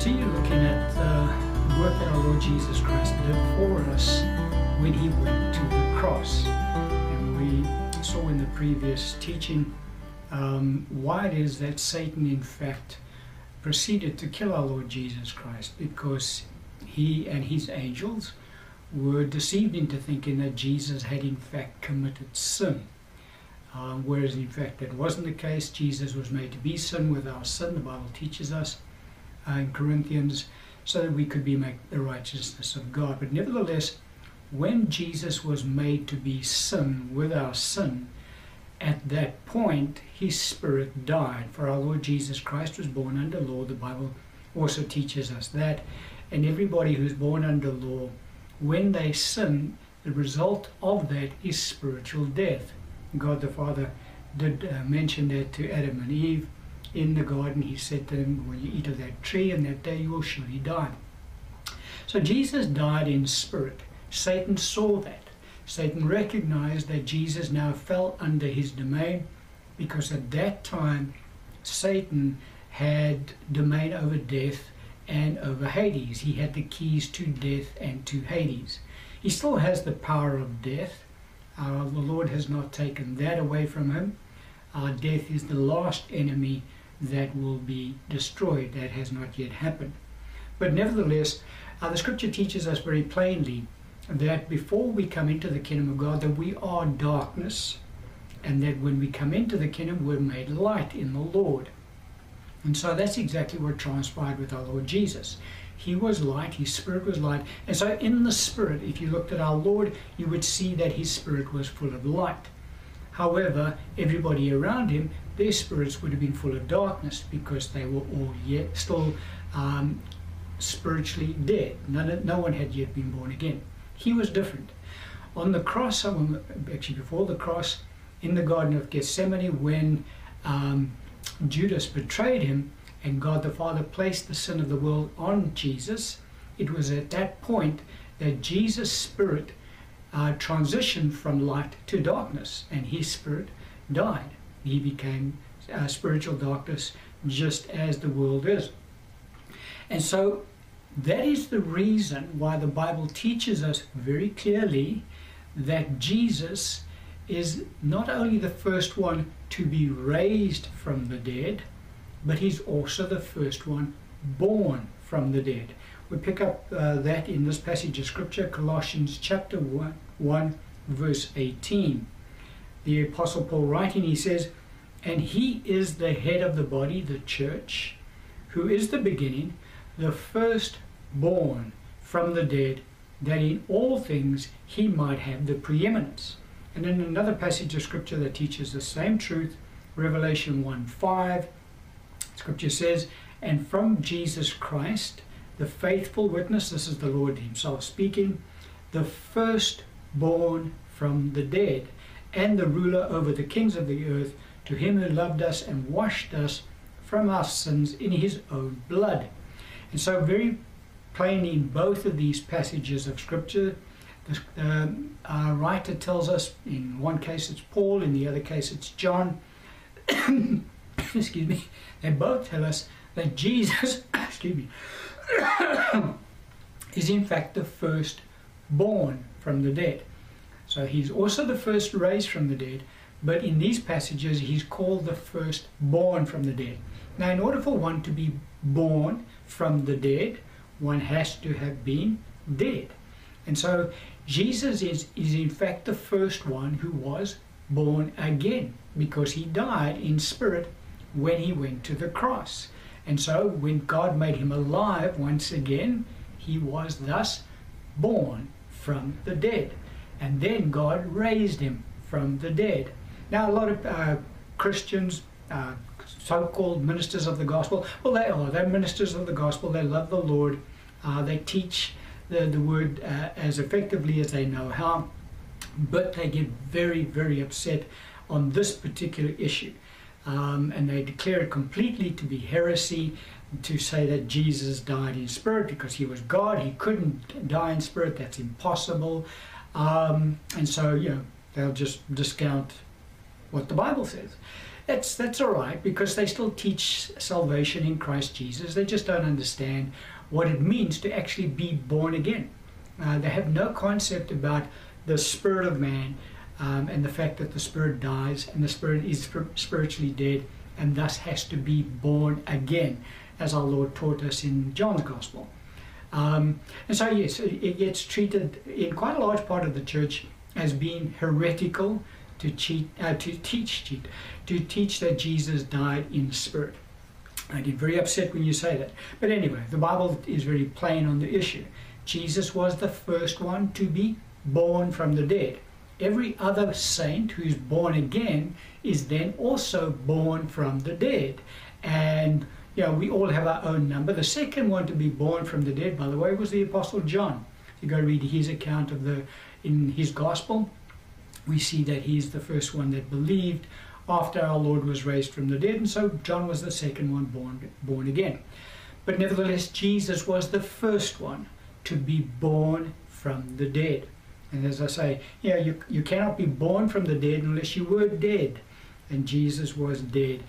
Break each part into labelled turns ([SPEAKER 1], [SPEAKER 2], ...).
[SPEAKER 1] continue looking at the work that our Lord Jesus Christ did for us when he went to the cross. And we saw in the previous teaching um, why it is that Satan, in fact, proceeded to kill our Lord Jesus Christ because he and his angels were deceived into thinking that Jesus had, in fact, committed sin. Um, whereas in fact that wasn't the case. Jesus was made to be sin with our sin, the Bible teaches us uh, in Corinthians, so that we could be made the righteousness of God. But nevertheless, when Jesus was made to be sin with our sin, at that point his spirit died. For our Lord Jesus Christ was born under law. The Bible also teaches us that. And everybody who's born under law, when they sin, the result of that is spiritual death. God the Father did uh, mention that to Adam and Eve in the garden. He said to them, When you eat of that tree, and that day you will surely die. So Jesus died in spirit. Satan saw that. Satan recognized that Jesus now fell under his domain because at that time Satan had domain over death and over Hades. He had the keys to death and to Hades. He still has the power of death, uh, the Lord has not taken that away from him. Uh, death is the last enemy that will be destroyed. That has not yet happened. But nevertheless, uh, the scripture teaches us very plainly that before we come into the kingdom of God, that we are darkness, and that when we come into the kingdom, we're made light in the Lord. And so that's exactly what transpired with our Lord Jesus. He was light, his spirit was light. And so, in the spirit, if you looked at our Lord, you would see that his spirit was full of light. However, everybody around him, their spirits would have been full of darkness because they were all yet still um, spiritually dead. None, no one had yet been born again. He was different. On the cross, actually before the cross, in the Garden of Gethsemane, when um, Judas betrayed him, and God the Father placed the sin of the world on Jesus, it was at that point that Jesus' spirit uh, transitioned from light to darkness, and his spirit died. He became uh, spiritual darkness just as the world is. And so that is the reason why the Bible teaches us very clearly that Jesus is not only the first one to be raised from the dead, but he's also the first one born from the dead. We pick up uh, that in this passage of scripture, Colossians chapter 1, 1, verse 18. The Apostle Paul writing, he says, And he is the head of the body, the church, who is the beginning, the first born from the dead, that in all things he might have the preeminence. And in another passage of scripture that teaches the same truth, Revelation 1 5, Scripture says, and from Jesus Christ, the faithful witness, this is the Lord Himself speaking, the firstborn from the dead, and the ruler over the kings of the earth, to Him who loved us and washed us from our sins in His own blood. And so, very plainly, in both of these passages of Scripture, the uh, writer tells us, in one case it's Paul, in the other case it's John, excuse me, they both tell us that Jesus, excuse me, is in fact the first born from the dead. So he's also the first raised from the dead, but in these passages he's called the first born from the dead. Now, in order for one to be born from the dead, one has to have been dead. And so Jesus is, is in fact the first one who was born again because he died in spirit when he went to the cross. And so when God made him alive once again, he was thus born from the dead. And then God raised him from the dead. Now, a lot of uh, Christians, uh, so called ministers of the gospel, well, they are. They're ministers of the gospel. They love the Lord. Uh, they teach the, the word uh, as effectively as they know how. But they get very, very upset on this particular issue um, and they declare it completely to be heresy to say that Jesus died in spirit because he was God. He couldn't die in spirit. That's impossible. Um, and so, you know, they'll just discount what the Bible says. That's, that's all right because they still teach salvation in Christ Jesus. They just don't understand what it means to actually be born again. Uh, they have no concept about the spirit of man um, and the fact that the spirit dies and the spirit is spiritually dead and thus has to be born again, as our Lord taught us in John's Gospel. Um, and so, yes, it gets treated in quite a large part of the church as being heretical to, cheat, uh, to teach cheat, to teach that Jesus died in spirit. I get very upset when you say that. But anyway, the Bible is very plain on the issue. Jesus was the first one to be born from the dead. Every other saint who's born again is then also born from the dead. And you know, we all have our own number. The second one to be born from the dead, by the way, was the Apostle John. You go read his account of the in his gospel, we see that he's the first one that believed after our Lord was raised from the dead, and so John was the second one born born again. But nevertheless, Jesus was the first one to be born from the dead. And as I say, yeah, you, you cannot be born from the dead unless you were dead. And Jesus was dead.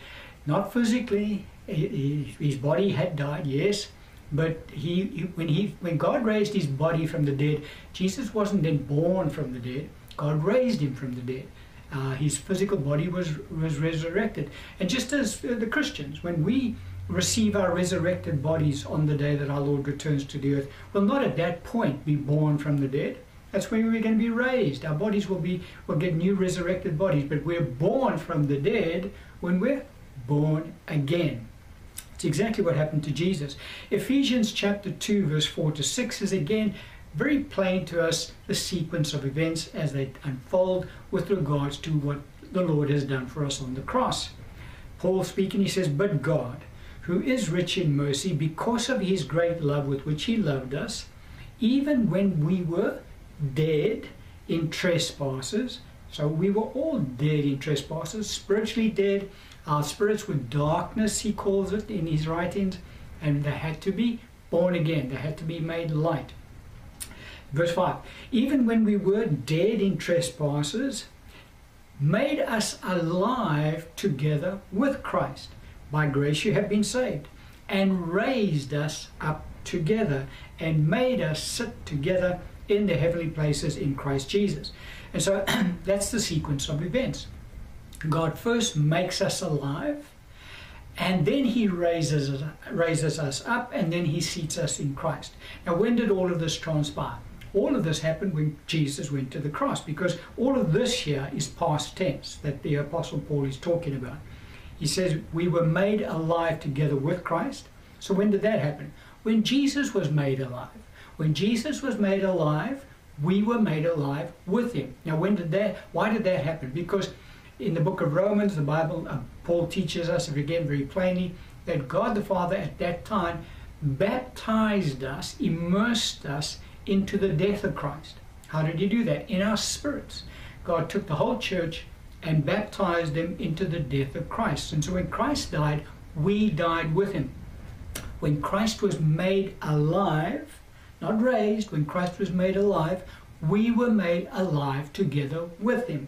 [SPEAKER 1] Not physically, his body had died, yes, but he, when he when God raised his body from the dead, Jesus wasn't then born from the dead. God raised him from the dead. Uh, his physical body was was resurrected. And just as uh, the Christians, when we receive our resurrected bodies on the day that our Lord returns to the earth, will not at that point be born from the dead. That's when we're going to be raised. Our bodies will be will get new resurrected bodies, but we're born from the dead when we're born again. It's exactly what happened to Jesus. Ephesians chapter 2, verse 4 to 6 is again very plain to us the sequence of events as they unfold with regards to what the Lord has done for us on the cross. Paul speaking, he says, But God, who is rich in mercy, because of his great love with which he loved us, even when we were dead in trespasses, so we were all dead in trespasses, spiritually dead. Our spirits were darkness, he calls it in his writings, and they had to be born again. They had to be made light. Verse 5 Even when we were dead in trespasses, made us alive together with Christ. By grace you have been saved, and raised us up together, and made us sit together in the heavenly places in Christ Jesus. And so that's the sequence of events. God first makes us alive, and then he raises, raises us up, and then he seats us in Christ. Now, when did all of this transpire? All of this happened when Jesus went to the cross, because all of this here is past tense that the Apostle Paul is talking about. He says, We were made alive together with Christ. So, when did that happen? When Jesus was made alive. When Jesus was made alive, we were made alive with him. Now, when did that? Why did that happen? Because in the book of Romans, the Bible, uh, Paul teaches us again very plainly that God the Father at that time baptized us, immersed us into the death of Christ. How did He do that? In our spirits. God took the whole church and baptized them into the death of Christ. And so when Christ died, we died with Him. When Christ was made alive, not raised, when Christ was made alive, we were made alive together with him.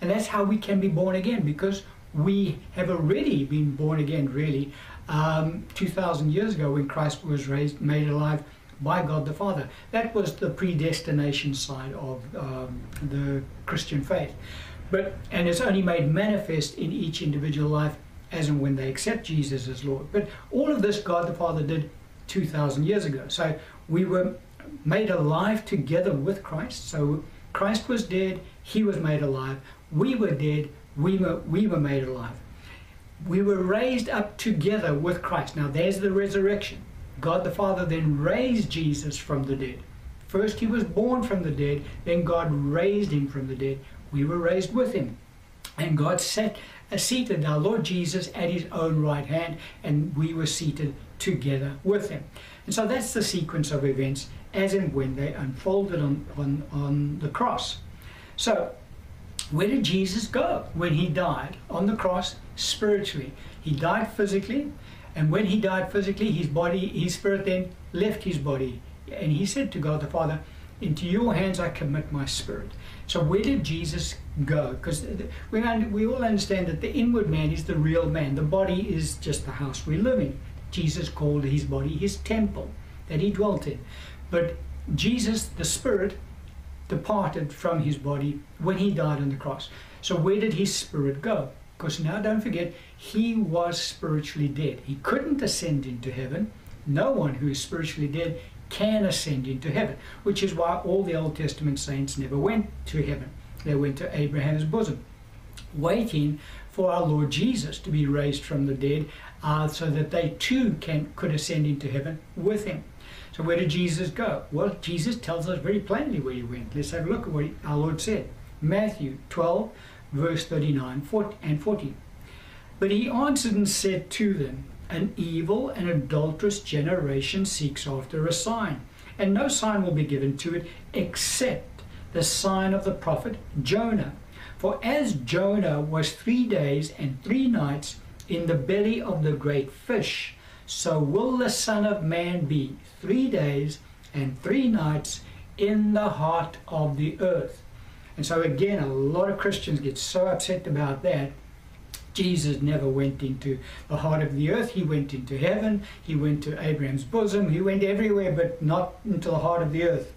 [SPEAKER 1] And that's how we can be born again because we have already been born again, really, um, 2,000 years ago when Christ was raised, made alive by God the Father. That was the predestination side of um, the Christian faith. But and it's only made manifest in each individual life as and when they accept Jesus as Lord. But all of this God the Father did 2,000 years ago. So we were made alive together with Christ. So Christ was dead, he was made alive. We were dead, we were, we were made alive. We were raised up together with Christ. Now there's the resurrection. God the Father then raised Jesus from the dead. First he was born from the dead, then God raised him from the dead. We were raised with him. And God set, uh, seated our Lord Jesus at his own right hand, and we were seated together with him. And so that's the sequence of events as and when they unfolded on, on, on the cross. So, where did Jesus go when he died on the cross spiritually? He died physically, and when he died physically, his body, his spirit then left his body. And he said to God the Father, Into your hands I commit my spirit. So, where did Jesus go? Because we, we all understand that the inward man is the real man. The body is just the house we live in. Jesus called his body his temple that he dwelt in. But Jesus, the Spirit, departed from his body when he died on the cross. So where did his spirit go? Because now don't forget, he was spiritually dead. He couldn't ascend into heaven. No one who is spiritually dead can ascend into heaven, which is why all the Old Testament saints never went to heaven. They went to Abraham's bosom, waiting for our Lord Jesus to be raised from the dead uh, so that they too can, could ascend into heaven with him. So where did Jesus go? Well, Jesus tells us very plainly where he went. Let's have a look at what our Lord said. Matthew 12, verse 39 and 40. But he answered and said to them, An evil and adulterous generation seeks after a sign, and no sign will be given to it except the sign of the prophet Jonah. For as Jonah was three days and three nights in the belly of the great fish, so will the Son of Man be three days and three nights in the heart of the earth. And so, again, a lot of Christians get so upset about that. Jesus never went into the heart of the earth. He went into heaven. He went to Abraham's bosom. He went everywhere, but not into the heart of the earth.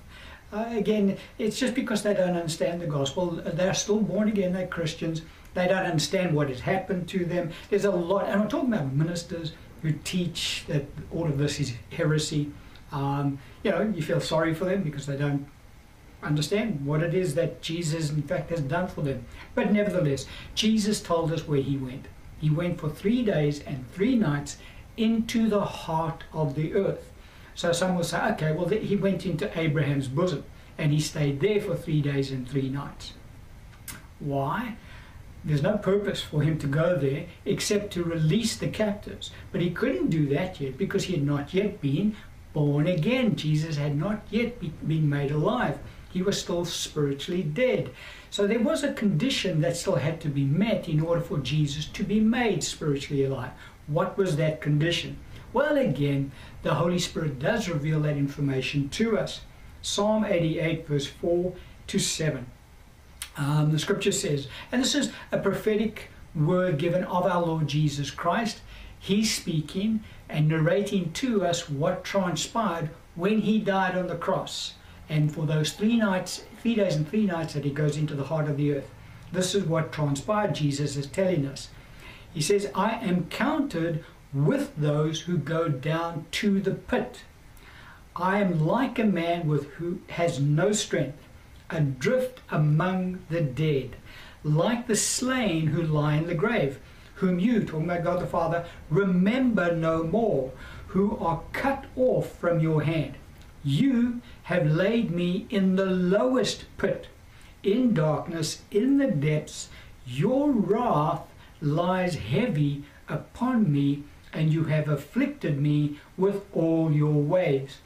[SPEAKER 1] Uh, again, it's just because they don't understand the gospel. They're still born again, they're Christians. They don't understand what has happened to them. There's a lot, and I'm talking about ministers who teach that all of this is heresy. Um, you know, you feel sorry for them because they don't understand what it is that Jesus, in fact, has done for them. But nevertheless, Jesus told us where he went. He went for three days and three nights into the heart of the earth. So some will say, okay, well, he went into Abraham's bosom and he stayed there for three days and three nights. Why? There's no purpose for him to go there except to release the captives. But he couldn't do that yet because he had not yet been born again. Jesus had not yet be, been made alive he was still spiritually dead. So there was a condition that still had to be met in order for Jesus to be made spiritually alive. What was that condition? Well, again, the Holy Spirit does reveal that information to us. Psalm 88, verse 4 to 7. Um, the scripture says, and this is a prophetic word given of our Lord Jesus Christ. He's speaking and narrating to us what transpired when he died on the cross. And for those three nights, three days and three nights that he goes into the heart of the earth, this is what transpired, Jesus is telling us. He says, I am counted with those who go down to the pit. I am like a man with who has no strength, adrift among the dead, like the slain who lie in the grave, whom you, talking about God the Father, remember no more, who are cut off from your hand. You have laid me in the lowest pit, in darkness, in the depths. Your wrath lies heavy upon me, and you have afflicted me with all your ways.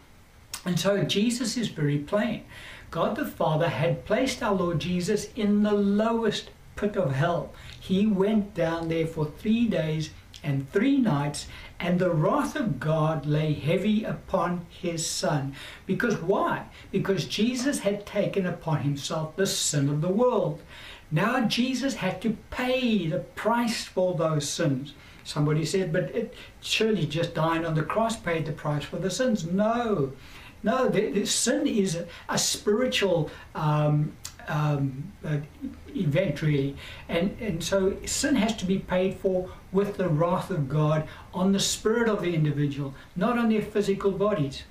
[SPEAKER 1] And so Jesus is very plain. God the Father had placed our Lord Jesus in the lowest pit of hell. He went down there for three days and three nights, and the wrath of God lay heavy upon his son. Because why? Because Jesus had taken upon himself the sin of the world. Now Jesus had to pay the price for those sins. Somebody said, but it, surely just dying on the cross paid the price for the sins. No, no, the, the sin is a, a spiritual um, um, uh, event, really. And, and so sin has to be paid for with the wrath of God on the spirit of the individual, not on their physical bodies.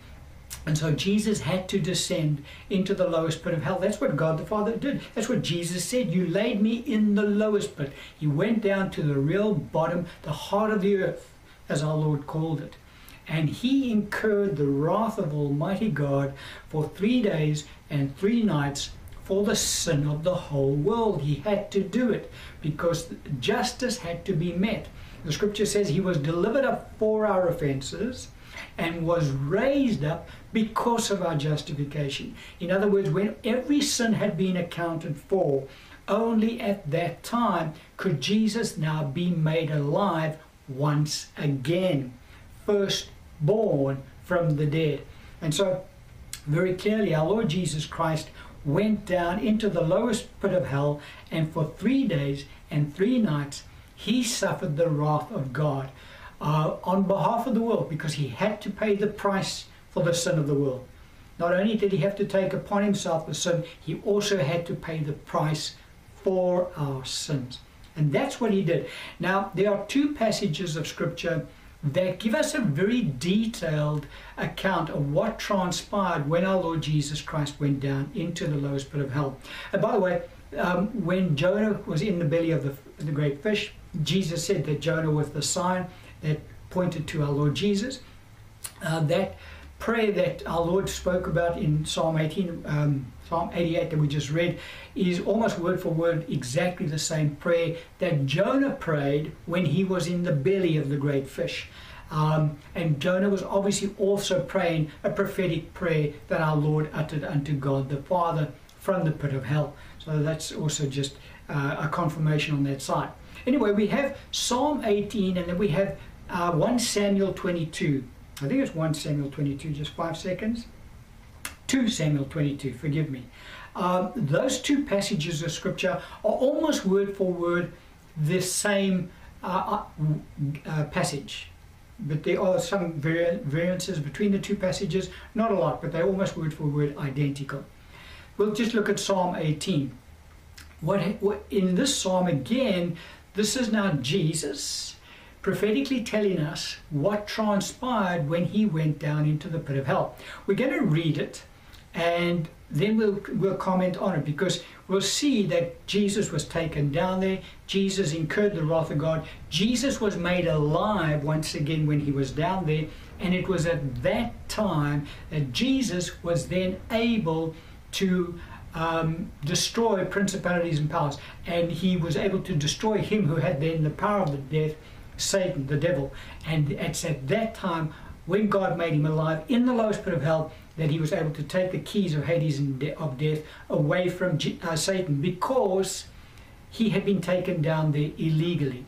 [SPEAKER 1] And so Jesus had to descend into the lowest pit of hell. That's what God the Father did. That's what Jesus said. You laid me in the lowest pit. He went down to the real bottom, the heart of the earth, as our Lord called it. And he incurred the wrath of Almighty God for three days and three nights for the sin of the whole world. He had to do it because justice had to be met. The scripture says he was delivered up for our offenses and was raised up because of our justification. In other words, when every sin had been accounted for, only at that time could Jesus now be made alive once again, first born from the dead. And so, very clearly, our Lord Jesus Christ went down into the lowest pit of hell, and for three days and three nights he suffered the wrath of God uh, on behalf of the world because he had to pay the price for the sin of the world. Not only did he have to take upon himself the sin, he also had to pay the price for our sins. And that's what he did. Now, there are two passages of scripture that give us a very detailed account of what transpired when our Lord Jesus Christ went down into the lowest pit of hell. And by the way, um, when Jonah was in the belly of the, the great fish, Jesus said that Jonah was the sign that pointed to our Lord Jesus. Uh, that prayer that our Lord spoke about in Psalm 18, um, Psalm 88 that we just read, is almost word for word exactly the same prayer that Jonah prayed when he was in the belly of the great fish. Um, and Jonah was obviously also praying a prophetic prayer that our Lord uttered unto God the Father from the pit of hell. So that's also just uh, a confirmation on that side. Anyway, we have Psalm 18 and then we have uh, 1 Samuel 22. I think it's 1 Samuel 22, just five seconds. 2 Samuel 22, forgive me. Um, those two passages of scripture are almost word for word the same uh, uh, uh passage. But there are some variances between the two passages, not a lot, but they're almost word for word identical. We'll just look at Psalm 18. What, what in this psalm again, this is now Jesus prophetically telling us what transpired when he went down into the pit of hell. We're going to read it and then we'll, we'll comment on it because we'll see that Jesus was taken down there. Jesus incurred the wrath of God. Jesus was made alive once again when he was down there. And it was at that time that Jesus was then able to um, destroy principalities and powers. And he was able to destroy him who had then the power of the death Satan, the devil. And it's at that time when God made him alive in the lowest pit of hell that he was able to take the keys of Hades and de of death away from G uh, Satan because he had been taken down there illegally.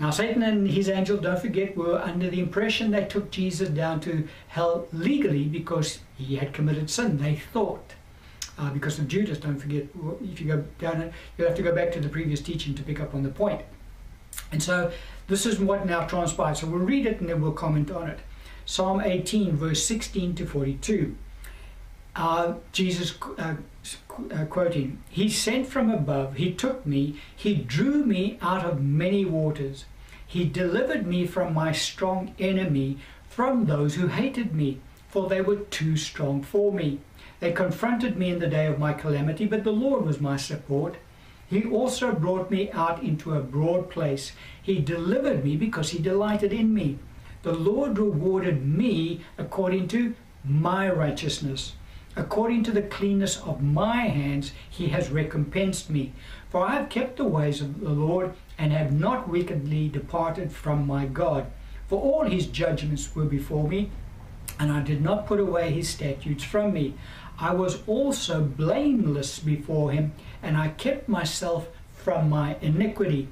[SPEAKER 1] Now, Satan and his angel, don't forget, were under the impression they took Jesus down to hell legally because he had committed sin, they thought. Uh, because of Judas, don't forget, if you go down, you'll have to go back to the previous teaching to pick up on the point. And so this is what now transpires. So we'll read it and then we'll comment on it. Psalm 18, verse 16 to 42. Uh, Jesus uh, uh, quoting, He sent from above, He took me, He drew me out of many waters. He delivered me from my strong enemy, from those who hated me, for they were too strong for me. They confronted me in the day of my calamity, but the Lord was my support. He also brought me out into a broad place. He delivered me because he delighted in me. The Lord rewarded me according to my righteousness. According to the cleanness of my hands, he has recompensed me. For I have kept the ways of the Lord and have not wickedly departed from my God. For all his judgments were before me, and I did not put away his statutes from me. I was also blameless before him, and I kept myself from my iniquity.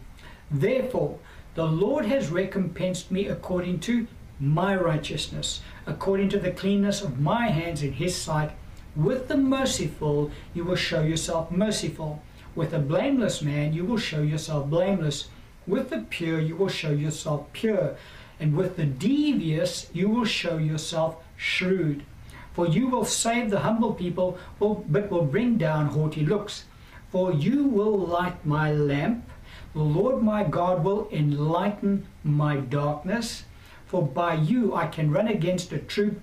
[SPEAKER 1] Therefore, the Lord has recompensed me according to my righteousness, according to the cleanness of my hands in his sight. With the merciful, you will show yourself merciful. With a blameless man, you will show yourself blameless. With the pure, you will show yourself pure. And with the devious, you will show yourself shrewd. For you will save the humble people, but will bring down haughty looks. For you will light my lamp. The Lord my God will enlighten my darkness. For by you I can run against a troop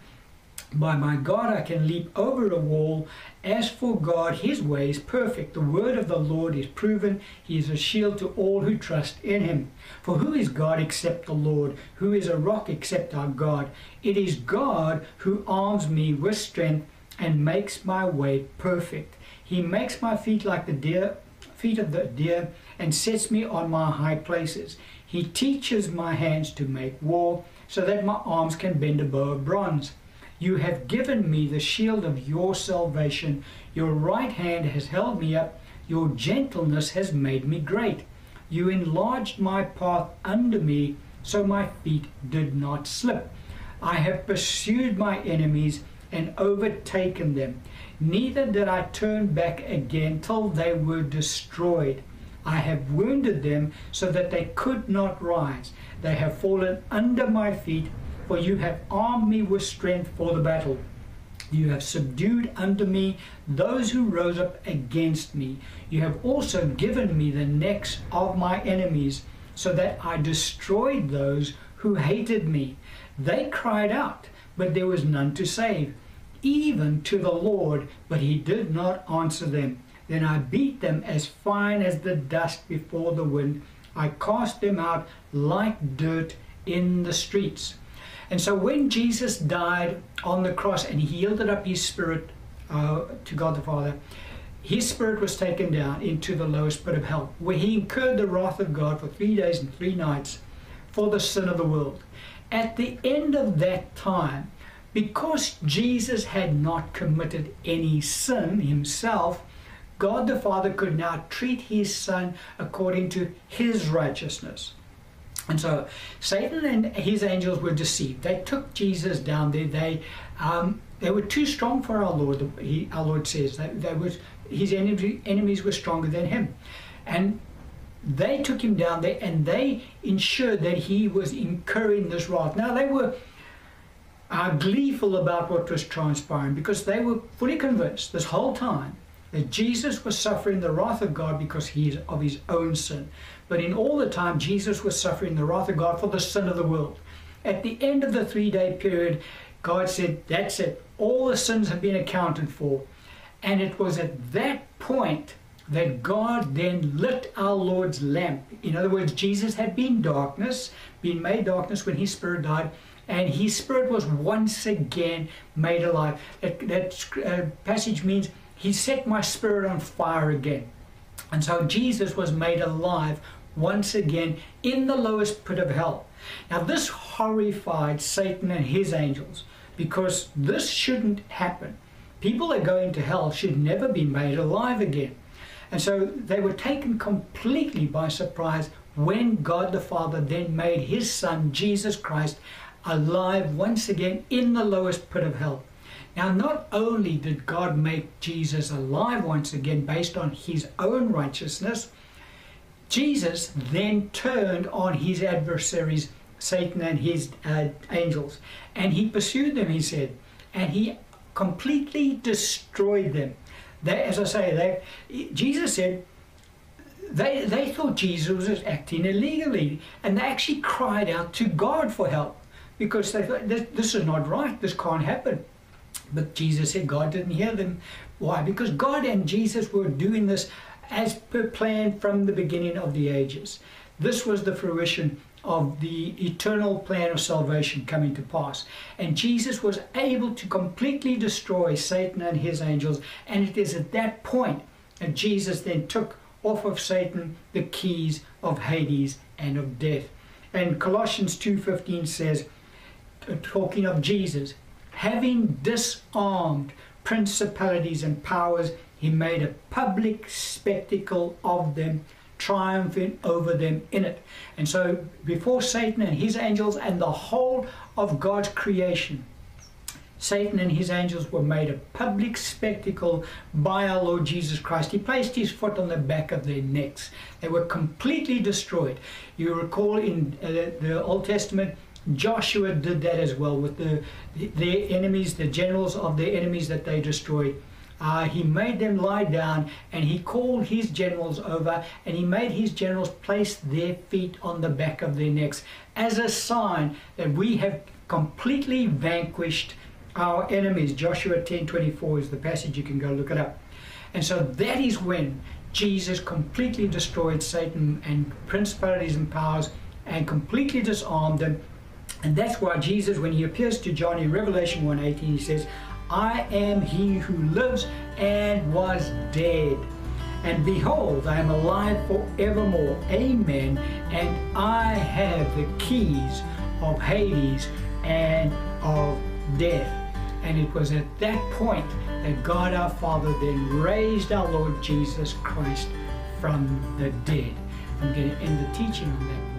[SPEAKER 1] by my God, I can leap over a wall. As for God, his way is perfect. The word of the Lord is proven. He is a shield to all who trust in him. For who is God except the Lord? Who is a rock except our God? It is God who arms me with strength and makes my way perfect. He makes my feet like the deer, feet of the deer and sets me on my high places. He teaches my hands to make war so that my arms can bend a bow of bronze. You have given me the shield of your salvation. Your right hand has held me up. Your gentleness has made me great. You enlarged my path under me, so my feet did not slip. I have pursued my enemies and overtaken them. Neither did I turn back again till they were destroyed. I have wounded them so that they could not rise. They have fallen under my feet, for you have armed me with strength for the battle. You have subdued under me those who rose up against me. You have also given me the necks of my enemies, so that I destroyed those who hated me. They cried out, but there was none to save, even to the Lord, but he did not answer them. Then I beat them as fine as the dust before the wind. I cast them out like dirt in the streets. And so when Jesus died on the cross and he yielded up his spirit uh, to God the Father, his spirit was taken down into the lowest pit of hell, where he incurred the wrath of God for three days and three nights for the sin of the world. At the end of that time, because Jesus had not committed any sin himself, God the Father could now treat his son according to his righteousness. And so Satan and his angels were deceived. They took Jesus down there. They um, they were too strong for our Lord. He, our Lord says that they was his enemy, enemies were stronger than him, and they took him down there and they ensured that he was incurring this wrath. Now they were uh, gleeful about what was transpiring because they were fully convinced this whole time that Jesus was suffering the wrath of God because he is of his own sin. But in all the time, Jesus was suffering the wrath of God for the sin of the world. At the end of the three day period, God said, That's it. All the sins have been accounted for. And it was at that point that God then lit our Lord's lamp. In other words, Jesus had been darkness, been made darkness when his spirit died, and his spirit was once again made alive. That, that uh, passage means he set my spirit on fire again. And so Jesus was made alive once again in the lowest pit of hell. Now, this horrified Satan and his angels because this shouldn't happen. People that go into hell should never be made alive again. And so they were taken completely by surprise when God the Father then made his Son, Jesus Christ, alive once again in the lowest pit of hell. Now, not only did God make Jesus alive once again based on his own righteousness, Jesus then turned on his adversaries, Satan and his uh, angels, and he pursued them, he said, and he completely destroyed them. They, as I say, they, Jesus said, they, they thought Jesus was acting illegally, and they actually cried out to God for help because they thought, this, this is not right, this can't happen. But Jesus said God didn't hear them. Why? Because God and Jesus were doing this as per plan from the beginning of the ages. This was the fruition of the eternal plan of salvation coming to pass. And Jesus was able to completely destroy Satan and his angels. And it is at that point that Jesus then took off of Satan the keys of Hades and of death. And Colossians 2:15 says, uh, talking of Jesus, having disarmed principalities and powers, he made a public spectacle of them, triumphing over them in it. And so, before Satan and his angels and the whole of God's creation, Satan and his angels were made a public spectacle by our Lord Jesus Christ. He placed his foot on the back of their necks. They were completely destroyed. You recall in uh, the Old Testament, Joshua did that as well with the their enemies, the generals of their enemies that they destroyed. Uh, he made them lie down and he called his generals over and he made his generals place their feet on the back of their necks as a sign that we have completely vanquished our enemies. Joshua 10:24 is the passage you can go look it up. And so that is when Jesus completely destroyed Satan and principalities and powers and completely disarmed them and that's why Jesus, when he appears to John in Revelation 1.18, he says, I am he who lives and was dead. And behold, I am alive forevermore. Amen. And I have the keys of Hades and of death. And it was at that point that God our Father then raised our Lord Jesus Christ from the dead. I'm going to end the teaching on that.